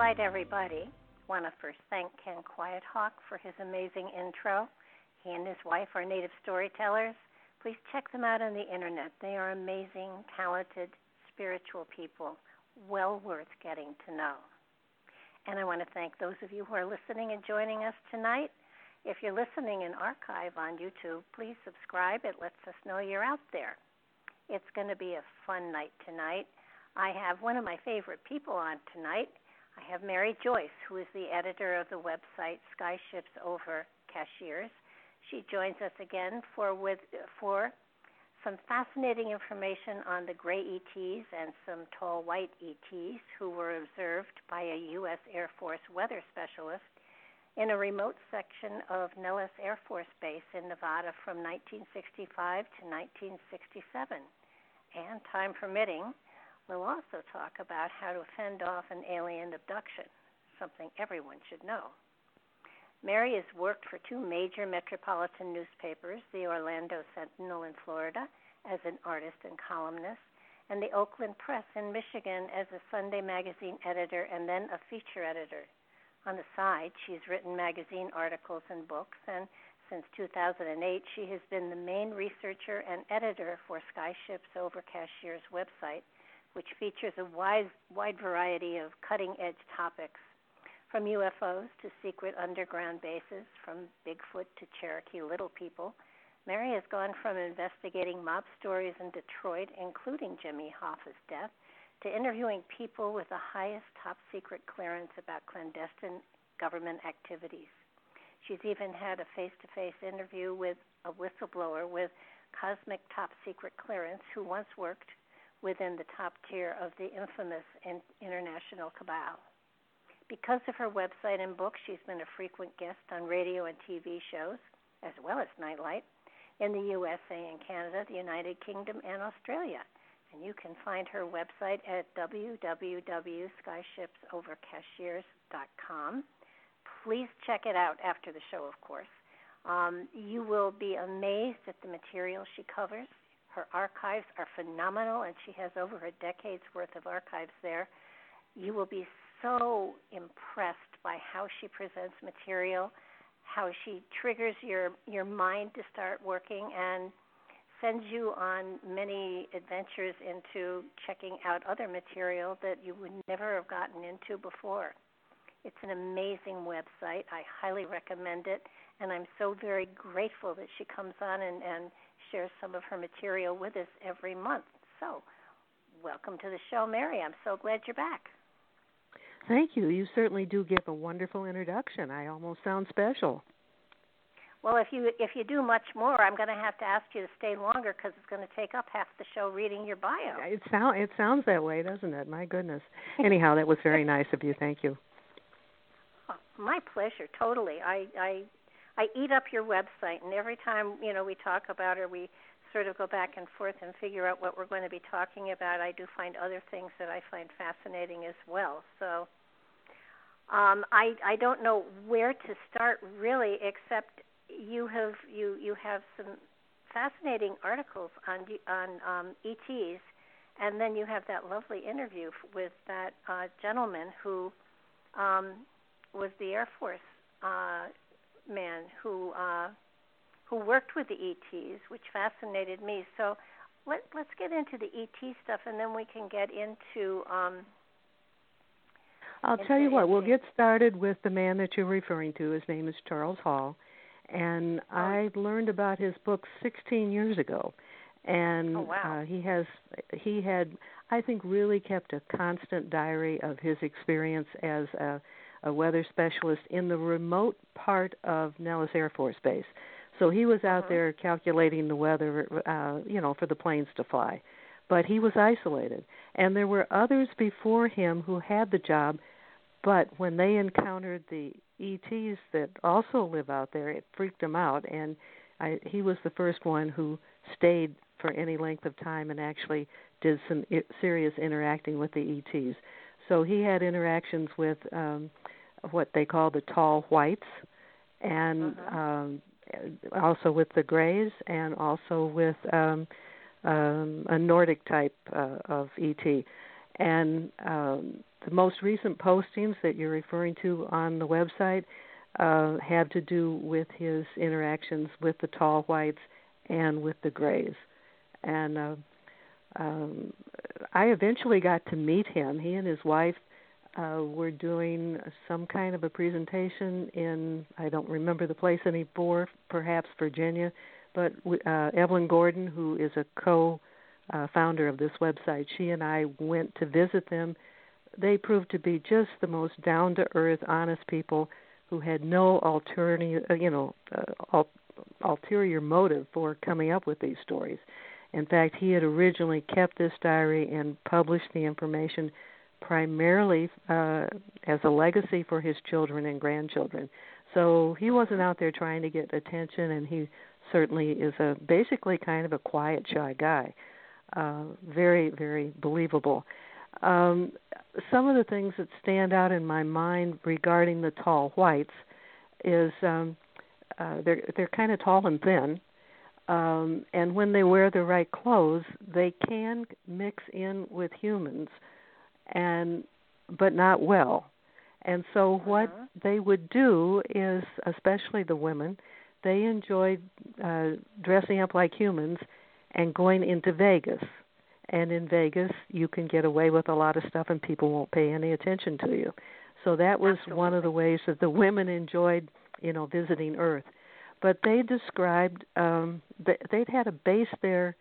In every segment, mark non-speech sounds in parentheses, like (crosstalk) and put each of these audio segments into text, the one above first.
Nightlight, everybody. Want to first thank Ken Quiet Hawk for his amazing intro. He and his wife are native storytellers. Please check them out on the internet. They are amazing, talented, spiritual people, well worth getting to know. And I want to thank those of you who are listening and joining us tonight. If you're listening in archive on YouTube, please subscribe. It lets us know you're out there. It's going to be a fun night tonight. I have one of my favorite people on tonight. I have Mary Joyce, who is the editor of the website Skyships Over Cashiers. She joins us again for with for some fascinating information on the gray ETs and some tall white ETs who were observed by a U.S. Air Force weather specialist in a remote section of Nellis Air Force Base in Nevada from 1965 to 1967. And time permitting, We'll also talk about how to fend off an alien abduction, something everyone should know. Mary has worked for two major metropolitan newspapers, the Orlando Sentinel in Florida as an artist and columnist, and the Oakland Press in Michigan as a Sunday magazine editor and then a feature editor. On the side, she's written magazine articles and books, and since 2008, she has been the main researcher and editor for Skyships Over Cashier's website which features a wide, wide variety of cutting edge topics, from UFOs to secret underground bases, from Bigfoot to Cherokee Little People. Mary has gone from investigating mob stories in Detroit, including Jimmy Hoffa's death, to interviewing people with the highest top secret clearance about clandestine government activities. She's even had a face to face interview with a whistleblower with cosmic top secret clearance who once worked within the top tier of the infamous international cabal. Because of her website and books, she's been a frequent guest on radio and TV shows, as well as Nightlight, in the USA and Canada, the United Kingdom, and Australia. And you can find her website at www.skyshipsovercashiers.com. Please check it out after the show, of course. Um, you will be amazed at the material she covers her archives are phenomenal, and she has over a decade's worth of archives there. You will be so impressed by how she presents material, how she triggers your your mind to start working, and sends you on many adventures into checking out other material that you would never have gotten into before. It's an amazing website. I highly recommend it, and I'm so very grateful that she comes on and, and shares some of her material with us every month. So, welcome to the show, Mary. I'm so glad you're back. Thank you. You certainly do give a wonderful introduction. I almost sound special. Well, if you if you do much more, I'm going to have to ask you to stay longer because it's going to take up half the show reading your bio. It sound it sounds that way, doesn't it? My goodness. Anyhow, that was very (laughs) nice of you. Thank you. Oh, my pleasure. Totally. I I I eat up your website, and every time you know we talk about it, we sort of go back and forth and figure out what we're going to be talking about. I do find other things that I find fascinating as well. So, Um, I I don't know where to start really, except you have you you have some fascinating articles on on um, ETs, and then you have that lovely interview with that uh, gentleman who um, was the Air Force uh, man who uh, who worked with the ETs, which fascinated me. So let let's get into the ET stuff, and then we can get into. Um, I'll tell you what. We'll get started with the man that you're referring to. His name is Charles Hall, and oh. I learned about his book 16 years ago. And oh, wow. uh, he has he had I think really kept a constant diary of his experience as a, a weather specialist in the remote part of Nellis Air Force Base. So he was out uh-huh. there calculating the weather, uh, you know, for the planes to fly. But he was isolated, and there were others before him who had the job. But when they encountered the ETs that also live out there, it freaked them out, and I, he was the first one who stayed for any length of time and actually did some serious interacting with the ETs. So he had interactions with um, what they call the tall whites, and uh-huh. um, also with the Greys and also with um, um, a Nordic type uh, of ET. And um, the most recent postings that you're referring to on the website uh, had to do with his interactions with the tall whites and with the Greys. And uh, um, I eventually got to meet him. He and his wife uh, we're doing some kind of a presentation in I don't remember the place anymore, perhaps Virginia, but uh, Evelyn Gordon, who is a co uh, founder of this website, she and I went to visit them. They proved to be just the most down to earth, honest people who had no alternative, uh, you know, uh, ulterior motive for coming up with these stories. In fact, he had originally kept this diary and published the information primarily uh, as a legacy for his children and grandchildren. So he wasn't out there trying to get attention, and he certainly is a basically kind of a quiet, shy guy. Uh, very, very believable. Um, some of the things that stand out in my mind regarding the tall whites is um, uh, they're they're kind of tall and thin, um, and when they wear the right clothes, they can mix in with humans and but not well. And so what uh-huh. they would do is, especially the women, they enjoyed uh, dressing up like humans and going into Vegas. And in Vegas, you can get away with a lot of stuff, and people won't pay any attention to you. So that was Absolutely. one of the ways that the women enjoyed, you know, visiting Earth. But they described um, they'd had a base there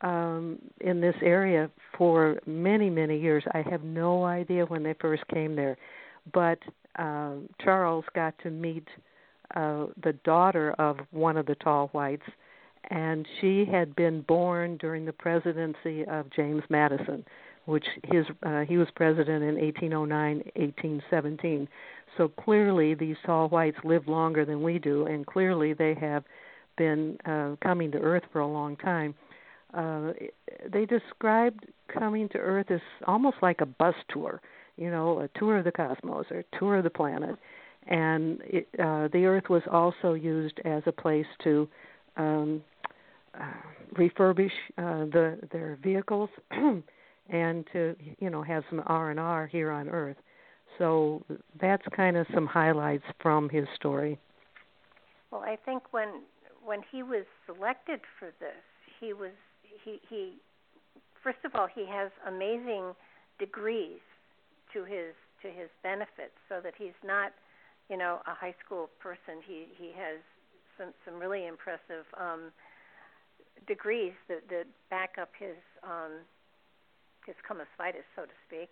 um, in this area for many, many years. I have no idea when they first came there, but uh, Charles got to meet uh, the daughter of one of the tall whites, and she had been born during the presidency of James Madison, which his uh, he was president in 1809, 1817. So clearly, these tall whites live longer than we do, and clearly they have been uh, coming to Earth for a long time uh, they described coming to Earth as almost like a bus tour, you know, a tour of the cosmos or a tour of the planet. And it, uh, the Earth was also used as a place to um, uh, refurbish uh, the their vehicles (clears throat) and to you know have some R and R here on Earth. So that's kind of some highlights from his story. Well, I think when when he was selected for this, he was he he first of all he has amazing degrees to his to his benefits so that he's not you know a high school person he he has some some really impressive um degrees that that back up his um his comositis so to speak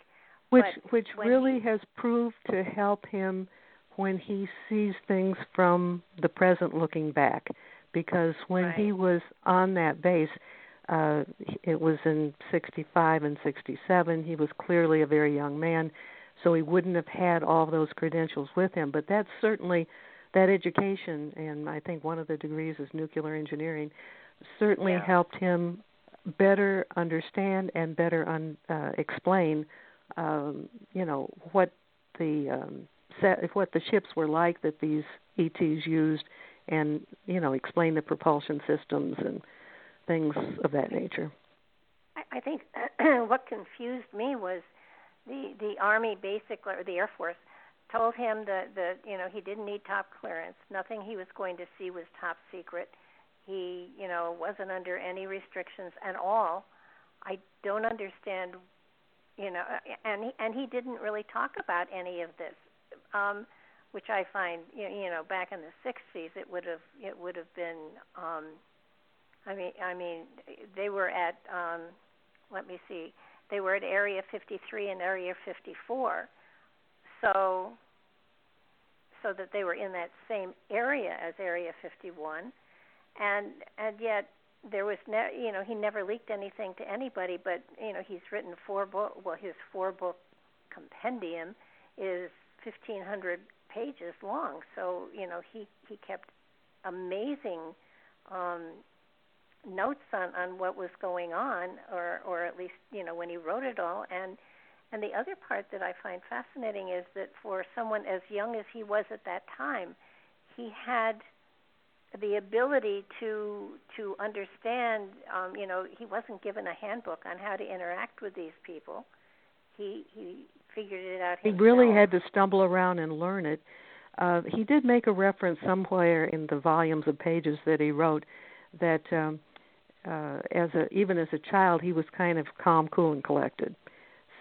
which which really he, has proved to help him when he sees things from the present looking back because when right. he was on that base uh, it was in 65 and 67. He was clearly a very young man, so he wouldn't have had all those credentials with him. But that's certainly that education, and I think one of the degrees is nuclear engineering, certainly yeah. helped him better understand and better un, uh, explain, um, you know, what the um, set what the ships were like that these ETs used, and you know explain the propulsion systems and things of that nature. I, I think (clears throat) what confused me was the the Army basically or the Air Force told him that that you know he didn't need top clearance. Nothing he was going to see was top secret. He you know wasn't under any restrictions at all. I don't understand, you know, and and he didn't really talk about any of this. Um, which I find you know back in the 60s it would have it would have been um I mean I mean they were at um let me see they were at area 53 and area 54 so so that they were in that same area as area 51 and and yet there was ne- you know he never leaked anything to anybody but you know he's written four book well his four book compendium is 1500 pages long. So you know he he kept amazing um, notes on on what was going on, or or at least you know when he wrote it all. And and the other part that I find fascinating is that for someone as young as he was at that time, he had the ability to to understand um you know he wasn't given a handbook on how to interact with these people he he figured it out himself. He really had to stumble around and learn it. Uh, he did make a reference somewhere in the volumes of pages that he wrote that um, uh, as a even as a child he was kind of calm, cool, and collected.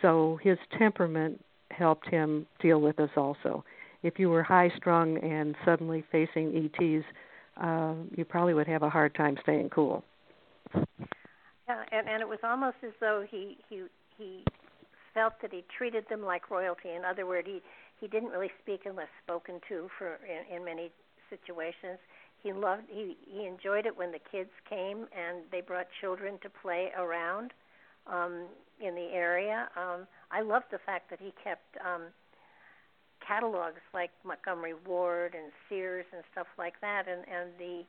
So his temperament helped him deal with us also. If you were high strung and suddenly facing ETs, uh, you probably would have a hard time staying cool. Yeah, and and it was almost as though he he he felt that he treated them like royalty. In other words, he he didn't really speak unless spoken to for in, in many situations. He loved he he enjoyed it when the kids came and they brought children to play around um in the area. Um I loved the fact that he kept um catalogs like Montgomery Ward and Sears and stuff like that and and the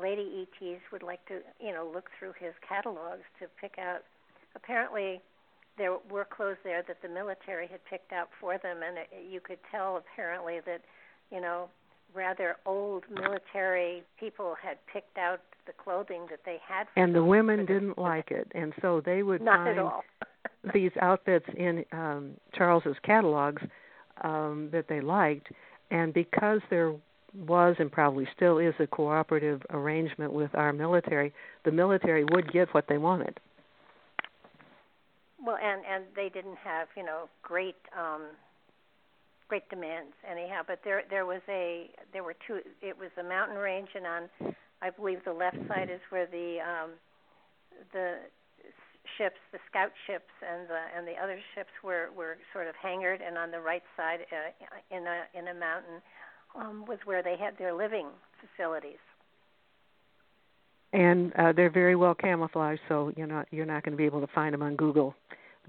lady ETs would like to, you know, look through his catalogs to pick out apparently there were clothes there that the military had picked out for them, and it, you could tell apparently that, you know, rather old military people had picked out the clothing that they had. and the women didn't like it, and so they would Not find (laughs) these outfits in um Charles's catalogs um that they liked, and because there was and probably still is a cooperative arrangement with our military, the military would get what they wanted. Well, and and they didn't have you know great um great demands anyhow, but there there was a there were two. It was a mountain range, and on I believe the left side is where the um the ships, the scout ships, and the and the other ships were were sort of hangared, and on the right side, uh, in a in a mountain, um, was where they had their living facilities. And uh, they're very well camouflaged, so you're not you're not going to be able to find them on Google.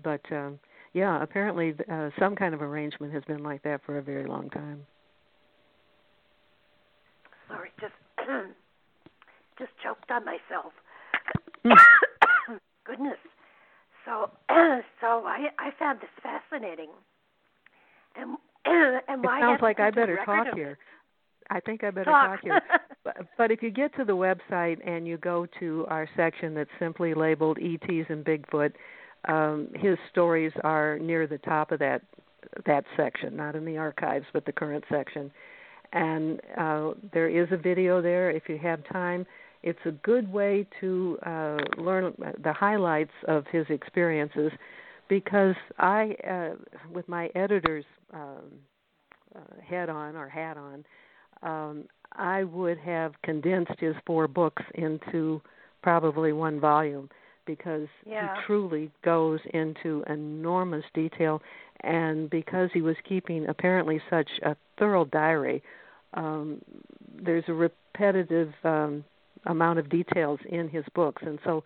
But um, yeah, apparently uh, some kind of arrangement has been like that for a very long time. Sorry, just (clears throat) just choked on myself. (coughs) Goodness. So (clears throat) so I I found this fascinating. And (clears throat) and why it sounds like I better talk here. I think I better talk, talk here. (laughs) but, but if you get to the website and you go to our section that's simply labeled ETs and Bigfoot, um, his stories are near the top of that that section, not in the archives, but the current section. And uh, there is a video there if you have time. It's a good way to uh, learn the highlights of his experiences because I, uh, with my editor's um, uh, head on or hat on, um, I would have condensed his four books into probably one volume because yeah. he truly goes into enormous detail and because he was keeping apparently such a thorough diary um there's a repetitive um amount of details in his books and so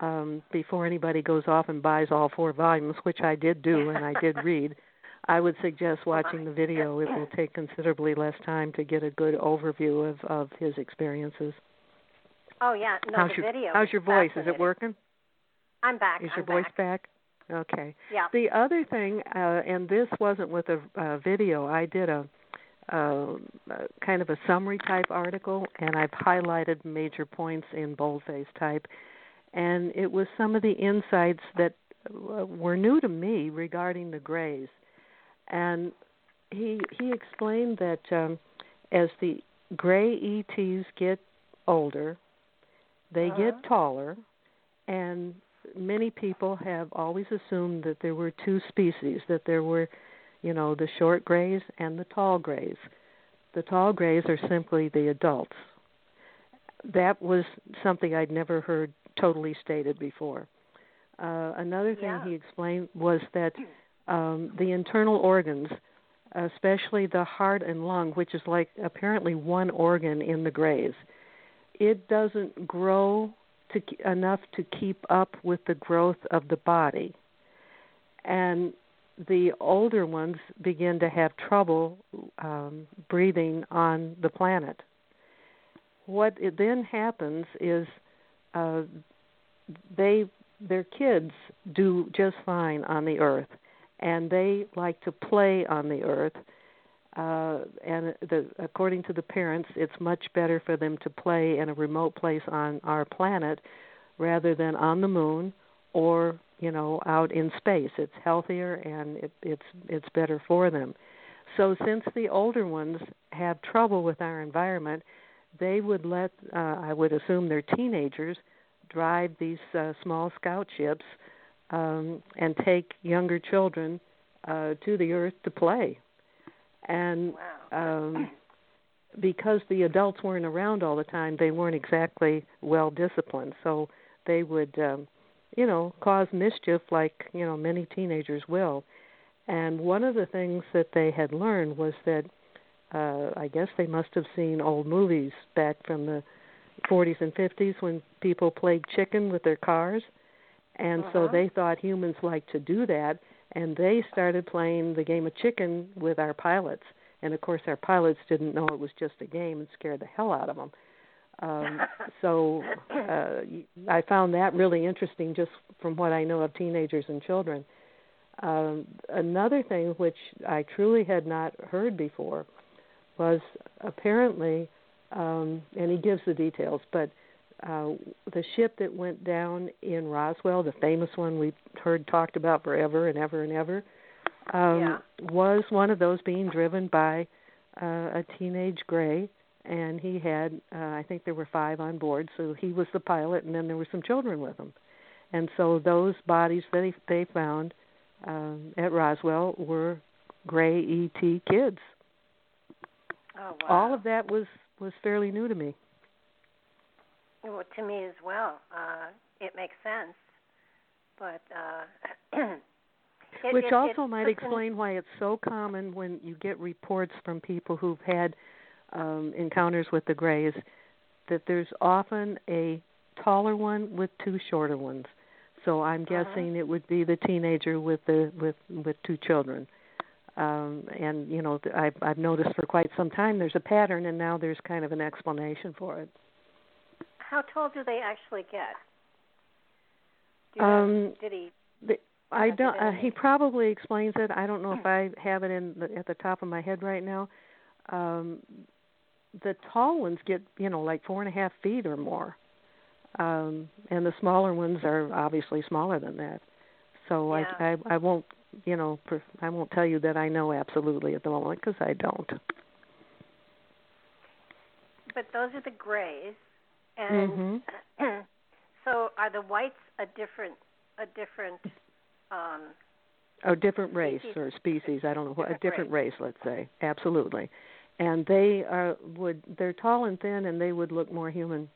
um before anybody goes off and buys all four volumes which I did do and I did read I would suggest watching the video it will take considerably less time to get a good overview of of his experiences Oh yeah, no, how's the your video. how's your voice is it working I'm back. is I'm your voice back. back? Okay. Yeah. The other thing, uh, and this wasn't with a uh, video. I did a uh, kind of a summary type article, and I've highlighted major points in boldface type. And it was some of the insights that were new to me regarding the Greys. And he he explained that um, as the gray ETs get older, they uh-huh. get taller, and many people have always assumed that there were two species, that there were, you know, the short grays and the tall grays. The tall grays are simply the adults. That was something I'd never heard totally stated before. Uh, another thing yeah. he explained was that um, the internal organs, especially the heart and lung, which is like apparently one organ in the grays, it doesn't grow to enough to keep up with the growth of the body. And the older ones begin to have trouble um, breathing on the planet. What it then happens is uh, they their kids do just fine on the earth, and they like to play on the earth. Uh, and the, according to the parents, it's much better for them to play in a remote place on our planet rather than on the moon or you know out in space. It's healthier and it, it's it's better for them. So since the older ones have trouble with our environment, they would let uh, I would assume they're teenagers drive these uh, small scout ships um, and take younger children uh, to the earth to play. And wow. um, because the adults weren't around all the time, they weren't exactly well disciplined. So they would, um, you know, cause mischief like you know many teenagers will. And one of the things that they had learned was that uh, I guess they must have seen old movies back from the 40s and 50s when people played chicken with their cars, and uh-huh. so they thought humans liked to do that, and they started playing the game of chicken with our pilots. And of course, our pilots didn't know it was just a game and scared the hell out of them. Um, (laughs) so uh, I found that really interesting, just from what I know of teenagers and children. Um, another thing which I truly had not heard before was apparently um, and he gives the details. But uh, the ship that went down in Roswell, the famous one we've heard talked about forever and ever and ever, um, yeah. was one of those being driven by uh, a teenage gray, and he had, uh, I think there were five on board, so he was the pilot, and then there were some children with him. And so those bodies that they, they found um, at Roswell were gray ET kids. Oh, wow. All of that was was fairly new to me. Well, to me as well. Uh, it makes sense, but uh, (clears throat) it, which it, also it might explain why it's so common when you get reports from people who've had um, encounters with the grays that there's often a taller one with two shorter ones. So I'm Uh-huh. guessing it would be the teenager with the with with two children um, and you know I've, I've noticed for quite some time there's a pattern, and now there's kind of an explanation for it. How tall do they actually get? Do Um, did he? The, I don't. Uh, he probably explains it. I don't know if I have it in the, at the top of my head right now. Um, the tall ones get you know like four and a half feet or more, um, and the smaller ones are obviously smaller than that. So Yeah. I, I I won't you know I won't tell you that I know absolutely at the moment because I don't. But those are the grays, and Mhm. (clears throat) so are the whites a different a different um a different race Species. or species i don't know what a Different different race. let's say absolutely and they are would they're tall and thin and they would look more human.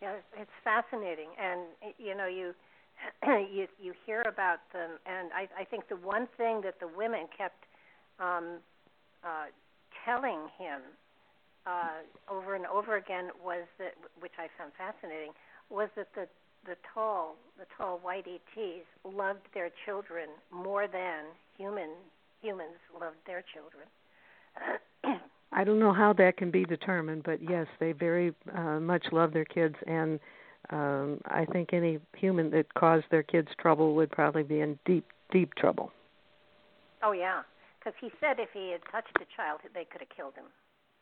Yeah it's fascinating. And you know you (clears throat) you you hear about them and i i think the one thing that the women kept um uh telling him uh over and over again was that which i found fascinating was that the the tall the tall white ETs loved their children more than human humans loved their children. i don't know how that can be determined but yes they very uh, much love their kids and um i think any human that caused their kids trouble would probably be in deep deep trouble oh yeah, because he said if he had touched a child, they could have killed him.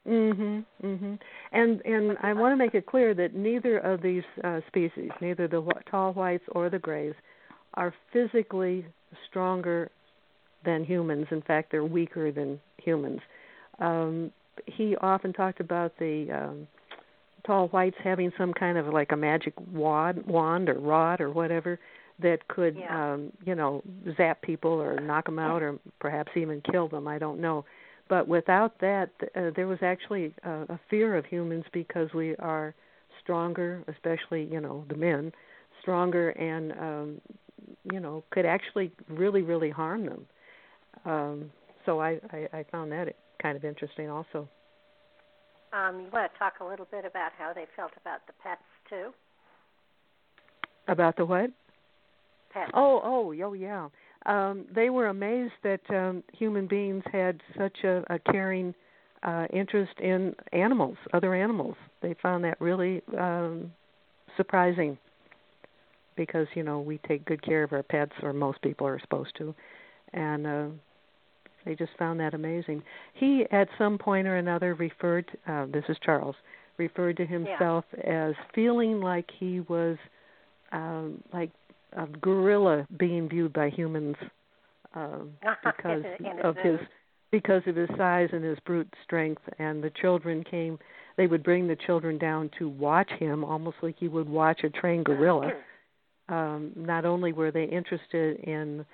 Mhm. Mhm. And and I want to make it clear that neither of these uh, species, neither the tall whites or the grays, are physically stronger than humans. In fact, they're weaker than humans. Um, he often talked about the um, tall whites having some kind of like a magic wand, wand or rod or whatever that could, yeah. um, you know, zap people or knock them out or perhaps even kill them. I don't know. But without that, uh, there was actually a, a fear of humans because we are stronger, especially you know the men, stronger and um, you know could actually really really harm them. Um, so I, I, I found that kind of interesting also. Um, you want to talk a little bit about how they felt about the pets too? About the what? Pets. Oh, oh, oh, yeah. Um, they were amazed that um, human beings had such a, a caring uh, interest in animals, other animals. They found that really um, surprising because you know we take good care of our pets, or most people are supposed to, and uh, they just found that amazing. He, at some point or another, referred. Uh, this is Charles. Referred to himself yeah. as feeling like he was um, like a gorilla being viewed by humans um, (laughs) because of his because of his size and his brute strength. And the children came. They would bring the children down to watch him, almost like you would watch a trained gorilla. (clears throat) Um, not only were they interested in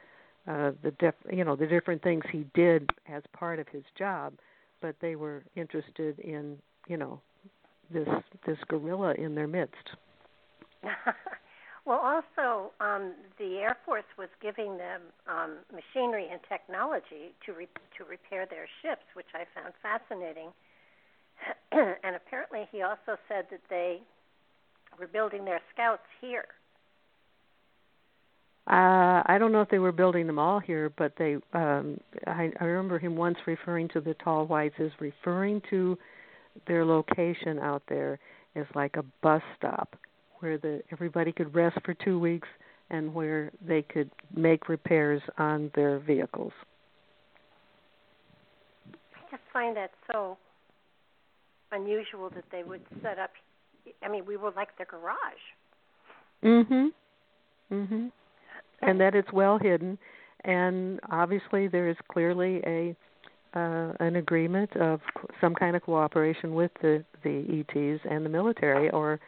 uh, the diff, you know the different things he did as part of his job, but they were interested in you know this this gorilla in their midst. (laughs) well, also um, the Air Force was giving them um, machinery and technology to re- to repair their ships, which I found fascinating. (clears throat) and apparently, he also said that they were building their scouts here uh, I don't know if they were building them all here, but they. Um, I, I remember him once referring to the tall whites as referring to their location out there as like a bus stop where the everybody could rest for two weeks and where they could make repairs on their vehicles. I just find that so unusual that they would set up. I mean, we were like the garage. Mhm. Mhm and that it's well hidden. And obviously, there is clearly a uh, an agreement of some kind of cooperation with the the ETs and the military, or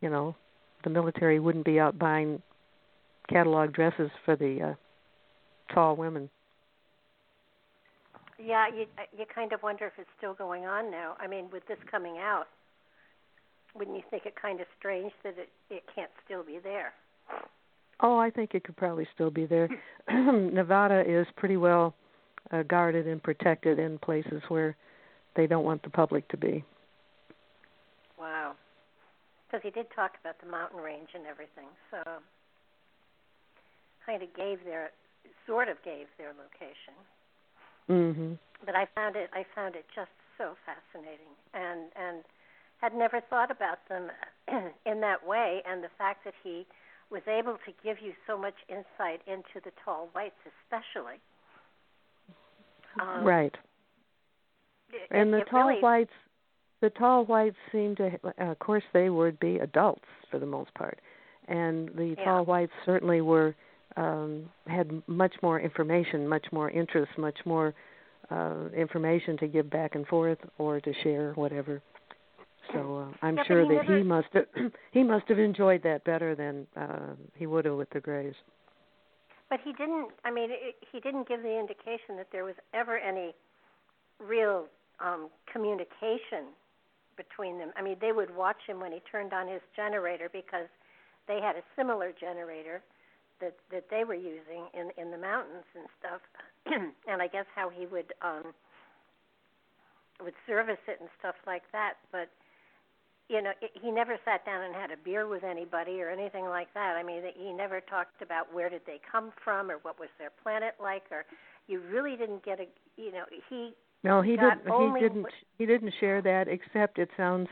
you know, the military wouldn't be out buying catalog dresses for the uh, tall women. Yeah, you you kind of wonder if it's still going on now. I mean, with this coming out, wouldn't you think it kind of strange that it it can't still be there? Oh, I think it could probably still be there. (clears throat) Nevada is pretty well uh, guarded and protected in places where they don't want the public to be. Wow. Because he did talk about the mountain range and everything, so kind of gave their sort of gave their location. Mhm. But I found it I found it just so fascinating and and had never thought about them (clears throat) in that way and the fact that he was able to give you so much insight into the tall whites, especially. Um, right. It, and the it tall really, whites, the tall whites seem to, uh, of course, they would be adults for the most part, and the yeah. tall whites certainly were um, had much more information, much more interest, much more uh, information to give back and forth or to share, whatever. So uh, I'm yeah, sure he that never... he must have (clears throat) he must have enjoyed that better than uh, he would have with the Greys. But he didn't. I mean, it, he didn't give the indication that there was ever any real um, communication between them. I mean, they would watch him when he turned on his generator because they had a similar generator that that they were using in in the mountains and stuff. (clears throat) and I guess how he would um would service it and stuff like that. But you know, it, he never sat down and had a beer with anybody or anything like that. I mean, he never talked about where did they come from or what was their planet like, or you really didn't get a, you know, he. No, he didn't. He didn't. He didn't share that. Except it sounds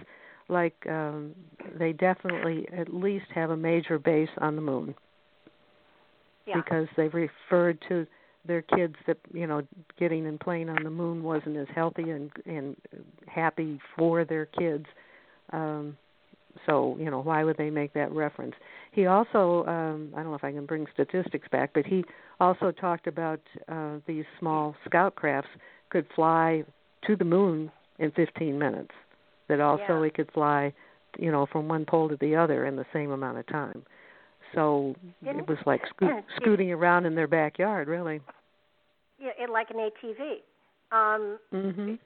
like um they definitely at least have a major base on the moon. Yeah. Because they referred to their kids that you know getting and playing on the moon wasn't as healthy and and happy for their kids um so you know why would they make that reference? He also um i don't know if i can bring statistics back but he also talked about uh these small scout crafts could fly to the moon in 15 minutes that also yeah. it could fly you know from one pole to the other in the same amount of time. So Didn't, it was like sco- (clears throat) scooting around in their backyard really. Yeah it like an atv um mhm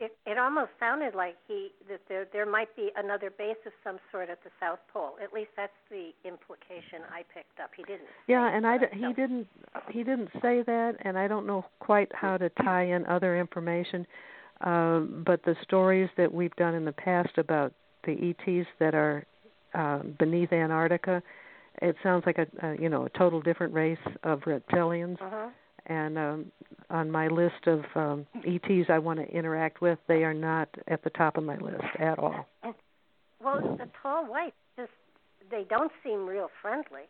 it it almost sounded like he that there there might be another base of some sort at the south pole. At least that's the implication i picked up. He didn't yeah and i d- he didn't he didn't say that and i don't know quite how to tie in other information um but the stories that we've done in the past about the ets that are uh, beneath antarctica it sounds like a, a you know a total different race of reptilians. Uh-huh. And um on my list of um ETs I want to interact with, they are not at the top of my list at all. well the tall white just they don't seem real friendly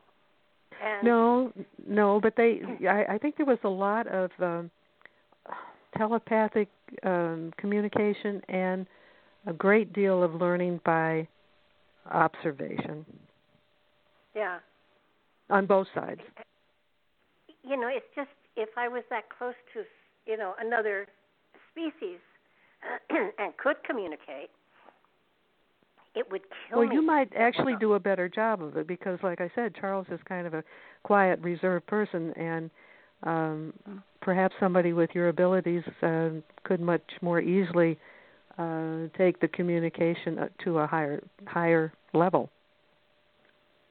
and No, no, but they I, I think there was a lot of um telepathic um communication and a great deal of learning by observation yeah on both sides. you know it's just if i was that close to you know another species (clears throat) and could communicate it would kill well, me you might actually do a better job of it because, like I said, Charles is kind of a quiet, reserved person, and um, perhaps somebody with your abilities uh, could much more easily uh, take the communication to a higher higher level.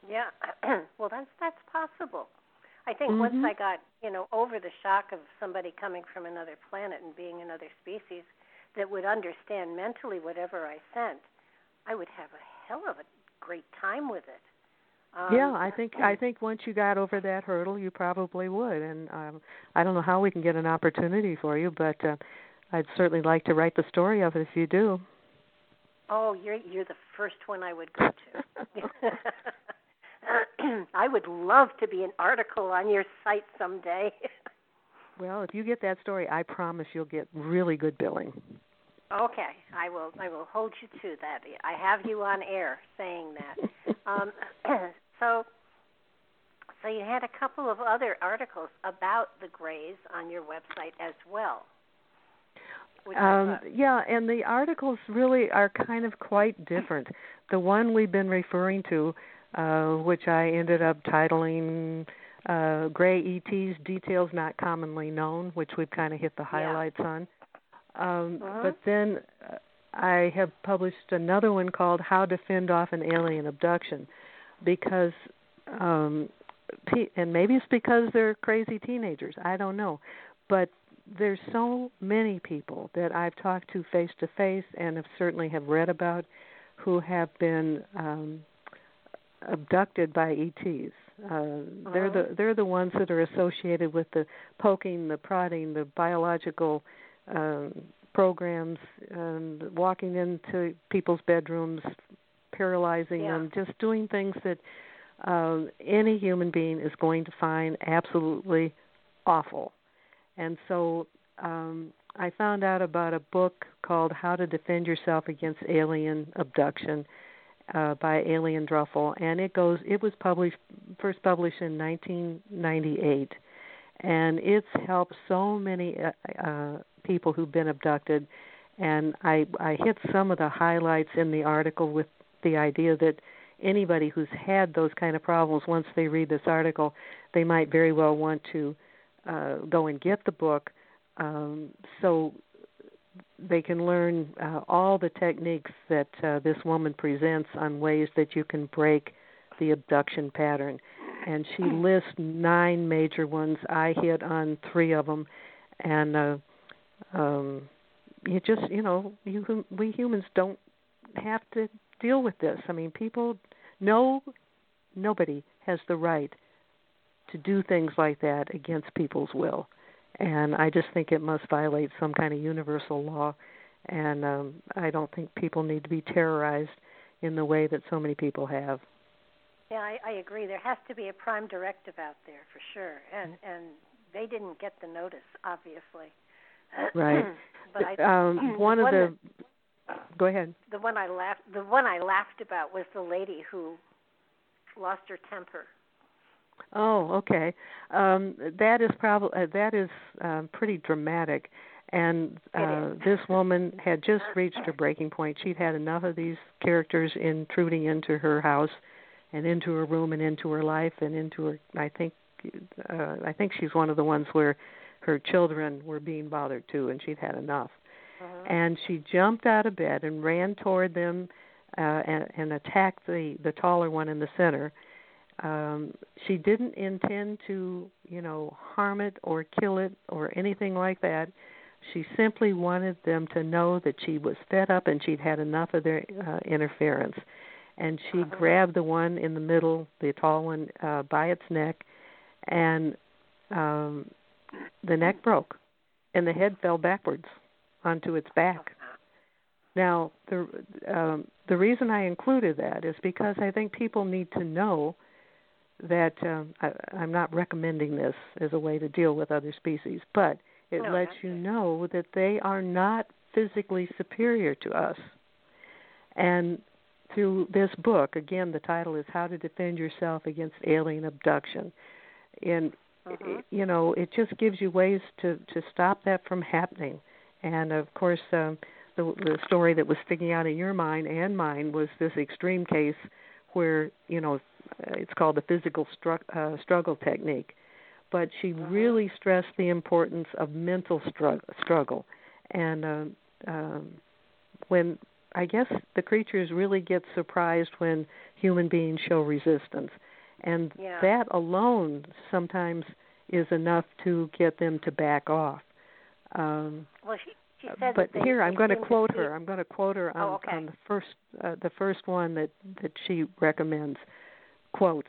Yeah, (clears throat) well, that's that's possible. I think Mhm. once I got you know over the shock of somebody coming from another planet and being another species that would understand mentally whatever I sent, I would have a hell of a great time with it. Um, yeah, I think I think once you got over that hurdle, you probably would. And um, I don't know how we can get an opportunity for you, but uh, I'd certainly like to write the story of it if you do. Oh, you're you're the first one I would go to. (laughs) (laughs) (clears throat) I would love to be an article on your site someday. (laughs) Well, if you get that story, I promise you'll get really good billing. okay, I will I will hold you to that. I have you on air saying that. (laughs) Um, (clears throat) so so you had a couple of other articles about the Greys on your website as well. Um, yeah, and the articles really are kind of quite different. The one we've been referring to, uh, which I ended up titling uh, Gray ETs Details Not Commonly Known, which we've kind of hit the highlights on. Um, Uh-huh. But then uh, I have published another one called How to Fend Off an Alien Abduction because, um, and maybe it's because they're crazy teenagers, I don't know. But there's so many people that I've talked to face to face and have certainly have read about who have been um abducted by ETs. Uh, they're the they're the ones that are associated with the poking, the prodding, the biological um, programs, and walking into people's bedrooms, paralyzing Yeah. them, just doing things that um, any human being is going to find absolutely awful. And so um, I found out about a book called How to Defend Yourself Against Alien Abduction uh, by Ann Druffel, and it goes. It was published first published in 1998, and it's helped so many uh, uh, people who've been abducted. And I I hit some of the highlights in the article with the idea that anybody who's had those kind of problems, once they read this article, they might very well want to uh, go and get the book um, so they can learn uh, all the techniques that uh, this woman presents on ways that you can break the abduction pattern. And she lists nine major ones. I hit on three of them, and uh, um, you just you know you we humans don't have to deal with this. I mean, people no nobody has the right to do things like that against people's will. And I just think it must violate some kind of universal law. And um, I don't think people need to be terrorized in the way that so many people have. Yeah, I, I agree. There has to be a prime directive out there for sure, and and they didn't get the notice, obviously. Right. (clears throat) but I, (clears throat) um, (clears throat) one of the. That, go ahead. The one I laughed. The one I laughed about was the lady who lost her temper. Oh, okay. Um, that is probably uh, that is um, pretty dramatic. And uh, this woman had just reached her breaking point. She'd had enough of these characters intruding into her house, and into her room, and into her life, and into her. I think, uh, I think she's one of the ones where her children were being bothered too, and she'd had enough. Uh-huh. And she jumped out of bed and ran toward them, uh, and, and attacked the the taller one in the center. Um, she didn't intend to, you know, harm it or kill it or anything like that she simply wanted them to know that she was fed up and she'd had enough of their uh, interference. And she uh-huh. grabbed the one in the middle, the tall one, uh, by its neck, and um, the neck broke, and the head fell backwards onto its back. Now, the um, the reason I included that is because I think people need to know that um, I, I'm not recommending this as a way to deal with other species, but it no, lets you know that they are not physically superior to us. And through this book, again, the title is How to Defend Yourself Against Alien Abduction. And uh-huh. you know, it just gives you ways to to stop that from happening. And of course, um, the the story that was sticking out in your mind and mine was this extreme case where you know it's called the physical stru- uh, struggle technique but she uh-huh. really stressed the importance of mental struggle. struggle. And uh, um, when I guess the creatures really get surprised when human beings show resistance, and yeah. that alone sometimes is enough to get them to back off. Um, well, she, she said but they, here I'm going to quote her. I'm going to quote her on, oh, okay. on the first uh, the first one that that she recommends. Quote: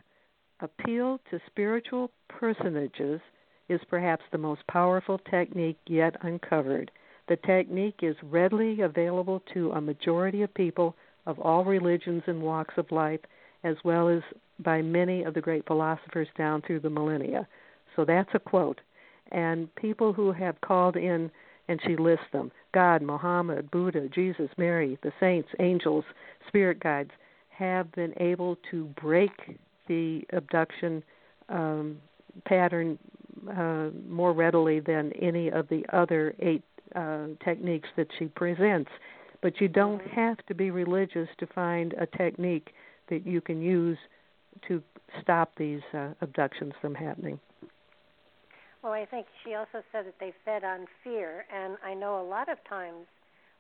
appeal to spiritual personages is perhaps the most powerful technique yet uncovered. The technique is readily available to a majority of people of all religions and walks of life, as well as by many of the great philosophers down through the millennia. So that's a quote. And people who have called in, and she lists them God, Muhammad, Buddha, Jesus, Mary, the saints, angels, spirit guides have been able to break the abduction um, pattern uh, more readily than any of the other eight uh, techniques that she presents. But you don't have to be religious to find a technique that you can use to stop these uh, abductions from happening. Well, I think she also said that they fed on fear, and I know a lot of times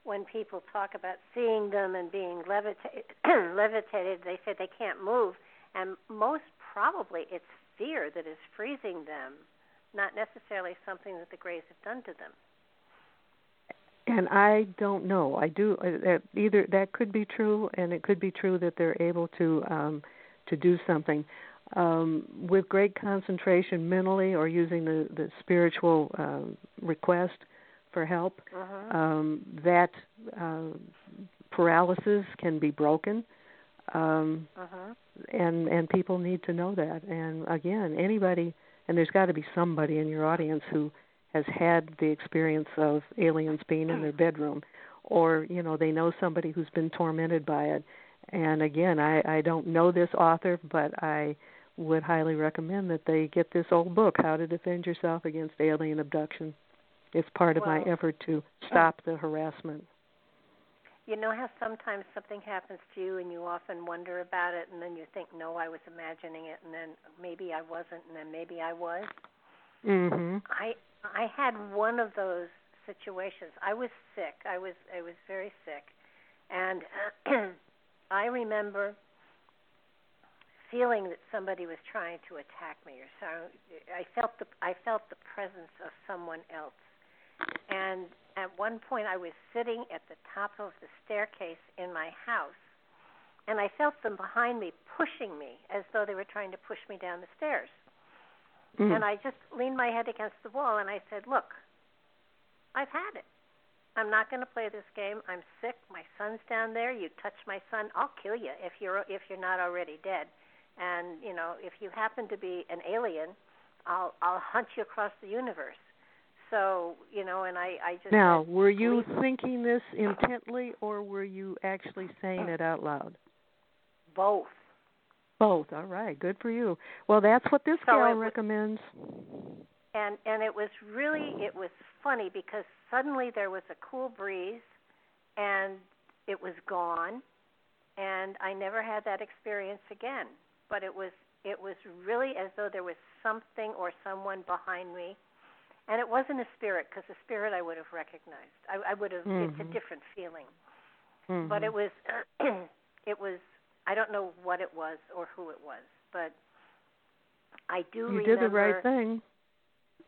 when people talk about seeing them and being levitated, (clears throat) levitated, they say they can't move and most probably it's fear that is freezing them, not necessarily something that the Greys have done to them. And I don't know. I do uh, either that could be true, and it could be true that they're able to um, to do something um, with great concentration mentally, or using the the spiritual uh, request for help. Uh-huh. Um, that uh, paralysis can be broken. Um, uh-huh and and people need to know that. And again, anybody, and there's got to be somebody in your audience who has had the experience of aliens being in their (clears throat) bedroom, or you know they know somebody who's been tormented by it. And again, I I don't know this author, but I would highly recommend that they get this old book, How to Defend Yourself Against Alien Abduction. It's part of well, my effort to stop the harassment. You know how sometimes something happens to you and you often wonder about it and then you think no I was imagining it and then maybe I wasn't and then maybe I was? Mhm I I had one of those situations. I was sick. I was I was very sick. And (clears throat) I remember feeling that somebody was trying to attack me or so. I felt the I felt the presence of someone else and at one point I was sitting at the top of the staircase in my house and I felt them behind me pushing me as though they were trying to push me down the stairs. Mm. And I just leaned my head against the wall and I said, "Look, I've had it. I'm not going to play this game. I'm sick. My son's down there. You touch my son, I'll kill you if you're if you're not already dead. And, you know, if you happen to be an alien, I'll I'll hunt you across the universe. So you know, and I I just now said, were you "Please." thinking this intently or were you actually saying it out loud? both. Both. All right. Good for you. Well, that's what this So gal recommends. and and it was really it was funny because suddenly there was a cool breeze and it was gone and I never had that experience again but it was it was really as though there was something or someone behind me and it wasn't a spirit because a spirit I would have recognized I, I would have it's Mhm. a different feeling Mhm. but it was (clears throat) it was I don't know what it was or who it was but I do you remember did the right thing.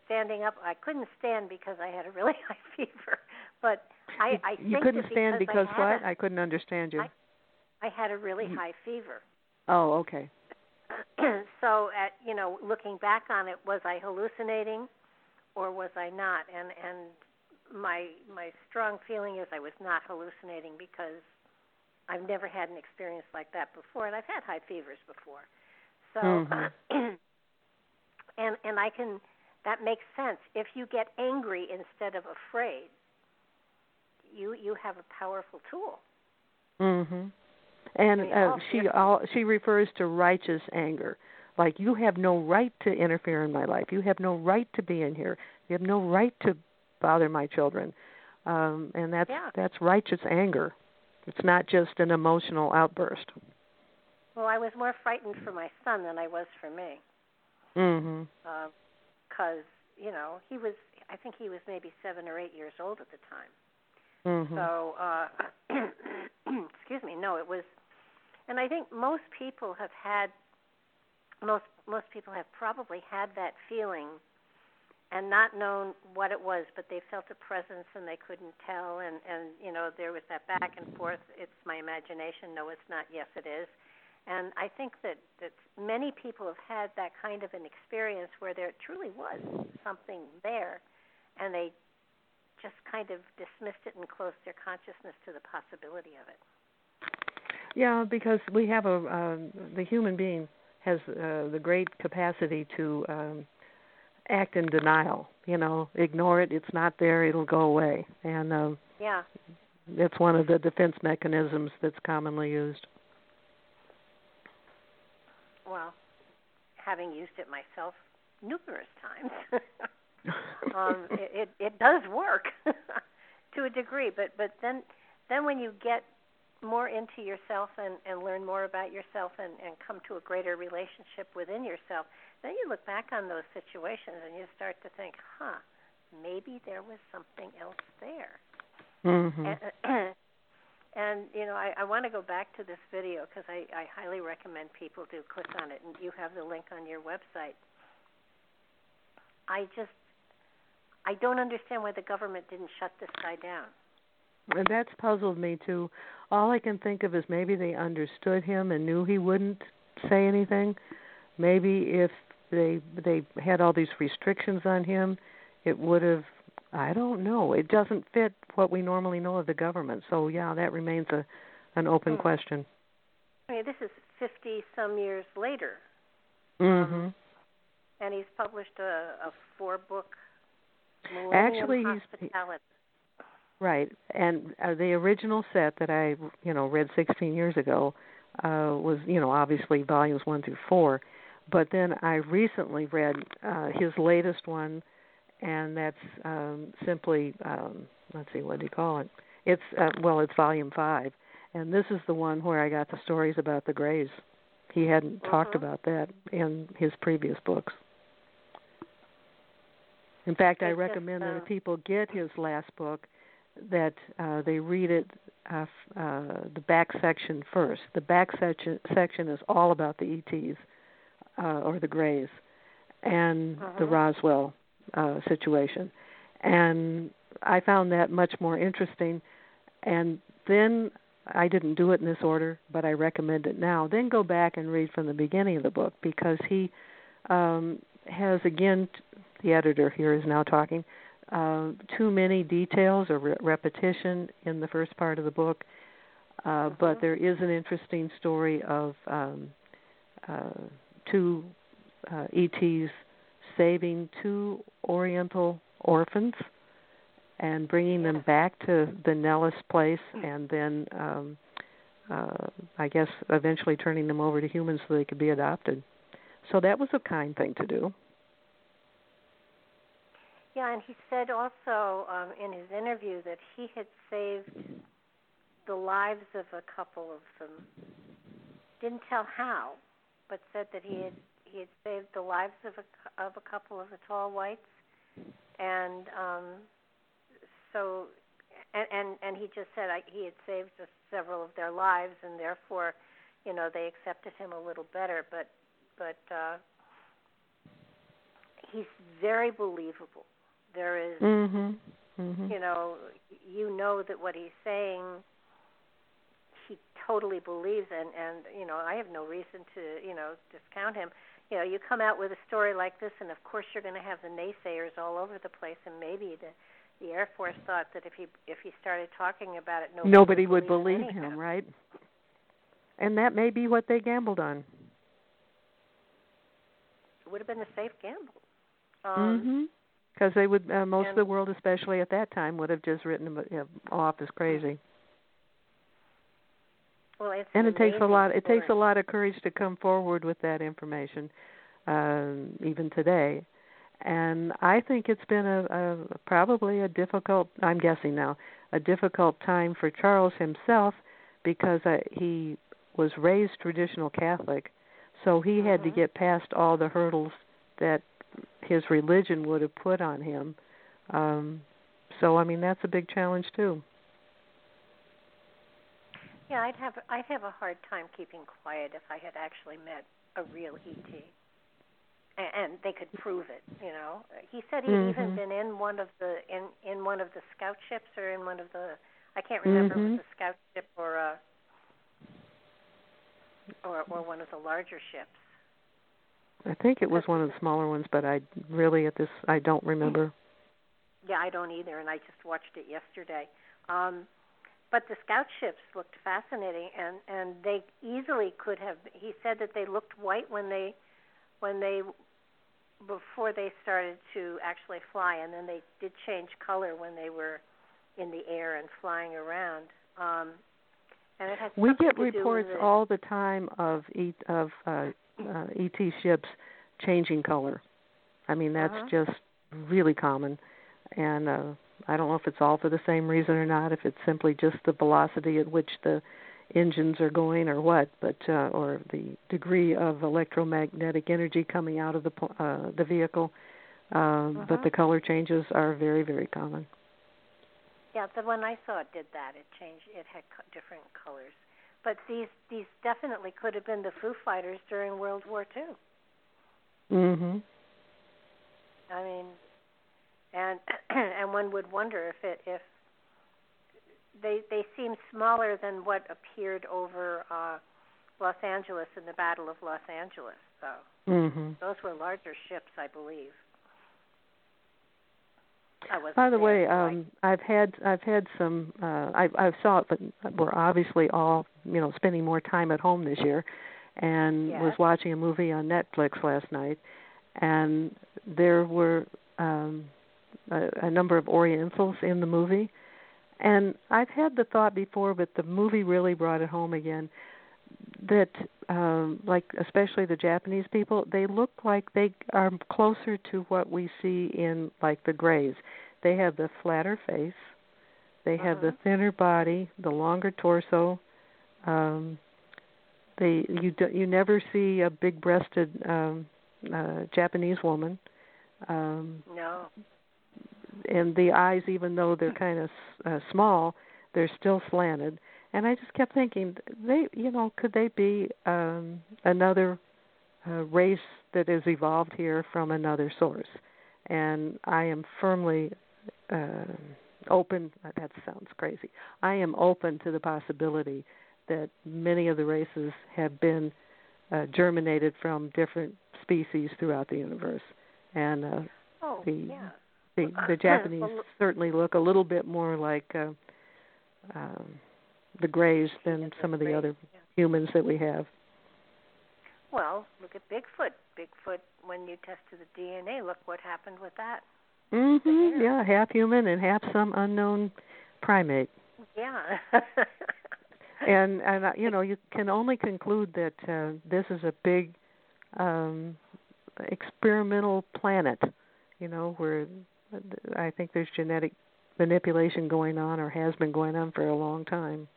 standing up. I couldn't stand because I had a really (laughs) high fever, but I, you, I you think couldn't that stand because because I what? A, I couldn't understand you. I- I had a really Mm. high fever. oh, okay. (clears throat) so, at you know, looking back on it, was I hallucinating, or was I not? And and my my strong feeling is I was not hallucinating because I've never had an experience like that before, and I've had high fevers before. So, Mhm. (clears throat) and and I can that makes sense. If you get angry instead of afraid, you you have a powerful tool. Mhm. And I mean, uh, she all she refers to righteous anger. Like you have no right to interfere in my life. You have no right to be in here. You have no right to bother my children. Um and that's Yeah. that's righteous anger. It's not just an emotional outburst. Well, I was more frightened for my son than I was for me, Mhm. because you know he was. I think he was maybe seven or eight years old at the time. Mm-hmm. So, uh, (clears throat) excuse me. No, it was, and I think most people have had most most people have probably had that feeling and not known what it was, but they felt a presence and they couldn't tell, and and you know there was that back and forth. It's my imagination. No, it's not. Yes, it is. And I think that that many people have had that kind of an experience where there truly was something there, and they just kind of dismissed it and closed their consciousness to the possibility of it. Yeah, because we have a um, the human being has uh, the great capacity to um, act in denial. You know, ignore it. It's not there. It'll go away, and um, Yeah. it's one of the defense mechanisms that's commonly used. Well, having used it myself numerous times, (laughs) um, it, it it does work (laughs) to a degree. But but then then when you get more into yourself and and learn more about yourself and and come to a greater relationship within yourself, then you look back on those situations and you start to think, huh, maybe there was something else there. hmm And, (clears throat) and you know, I, I want to go back to this video because I, I highly recommend people do click on it, and you have the link on your website. I just, I don't understand why the government didn't shut this guy down. And that's puzzled me too. All I can think of is maybe they understood him and knew he wouldn't say anything. Maybe if they they had all these restrictions on him, it would have. I don't know. It doesn't fit what we normally know of the government. So yeah, that remains a an open Hmm. question. I mean, this is 50 some years later, Mhm. and he's published a, a four book Actually, he's- Hospitality. Right. And uh, the original set that I, you know, read 16 years ago uh was, you know, obviously volumes 1 through 4. But then I recently read uh his latest one and that's um simply um let's see what do you call it? It's uh, well, it's volume 5. And this is the one where I got the stories about the Greys. He hadn't talked Mhm. about that in his previous books. In fact, I recommend that um, people get his last book, that uh, they read it uh, uh, the back section first. The back section section is all about the ETs uh, or the Greys and the Mhm. Roswell uh, situation, and I found that much more interesting. And then I didn't do it in this order, but I recommend it now. Then go back and read from the beginning of the book because he um, has again. t- The editor here is now talking uh, too many details or re- repetition in the first part of the book, uh, but Mhm. there is an interesting story of um, uh, two uh, ETs saving two Oriental orphans and bringing them back to the Nellis place, and then um, uh, I guess eventually turning them over to humans so they could be adopted. So that was a kind thing to do. Yeah, and he said also um, in his interview that he had saved the lives of a couple of them. Didn't tell how, but said that he had he had saved the lives of a of a couple of the tall whites, and um, so and and and he just said I, he had saved just several of their lives, and therefore, you know, they accepted him a little better. But but uh, he's very believable. There is, mm-hmm. Mm-hmm. you know, you know that what he's saying, he totally believes, and and you know, I have no reason to you know discount him. You know, you come out with a story like this, and of course you're going to have the naysayers all over the place, and maybe the the Air Force thought that if he if he started talking about it, nobody, nobody would believe, believe him, right? And that may be what they gambled on. It would have been a safe gamble. Um, mm-hmm. Because they would, uh, most of the world, especially at that time, would have just written him you know, off as crazy. Well, it's and it takes a lot. It takes a lot of courage to come forward with that information, um, even today. And I think it's been a, a probably a difficult. I'm guessing now a difficult time for Charles himself because uh, he was raised traditional Catholic, so he had to mm-hmm. get past all the hurdles that his religion would have put on him. Um, so I mean that's a big challenge too. Yeah, I'd have I'd have a hard time keeping quiet if I had actually met a real ET, and, and they could prove it. You know, he said he'd mm-hmm. even been in one of the in in one of the scout ships or in one of the I can't remember mm-hmm. if it was a scout ship or a or or one of the larger ships. I think it was one of the smaller ones, but I really at this I don't remember. Yeah, I don't either, and I just watched it yesterday. Um, but the scout ships looked fascinating, and and they easily could have. He said that they looked white when they when they before they started to actually fly, and then they did change color when they were in the air and flying around. Um, and it has we get reports all the time of of uh, uh, ET ships changing color. I mean that's uh-huh. just really common, and uh, I don't know if it's all for the same reason or not. If it's simply just the velocity at which the engines are going or what, but uh, or the degree of electromagnetic energy coming out of the uh, the vehicle. Uh, uh-huh. But the color changes are very very common. Yeah, the one I saw did that. It changed. It had co- different colors. But these these definitely could have been the Foo Fighters during World War Two. Mhm. I mean, and (clears throat) and one would wonder if it if they they seem smaller than what appeared over uh, Los Angeles in the Battle of Los Angeles. So mhm. those were larger ships, I believe. By the there, way, so I- um I've had I've had some uh I I saw it but we're obviously all, you know, spending more time at home this year and Yes. was watching a movie on Netflix last night. And there were um a, a number of orientals in the movie. And I've had the thought before but the movie really brought it home again that um like especially the Japanese people they look like they are closer to what we see in like the grays. They have the flatter face. They have the Uh-huh. thinner body the longer torso. Um they you do, you never see a big breasted um uh Japanese woman. Um no. and the eyes even though they're kind of uh, small they're still slanted and i just kept thinking they you know could they be um another uh, race that has evolved here from another source? And i am firmly uh, open that sounds crazy. I am open to the possibility that many of the races have been uh, germinated from different species throughout the universe. And uh, Oh, the yeah. the the Japanese Well, certainly look a little bit more like uh, um, the Greys than some of the other humans that we have. Well, look at Bigfoot. Bigfoot, when you tested the DNA, look what happened with that. Mhm. Yeah, half human and half some unknown primate. Yeah. (laughs) and and uh, you know you can only conclude that uh, this is a big um experimental planet you know where i think there's genetic manipulation going on or has been going on for a long time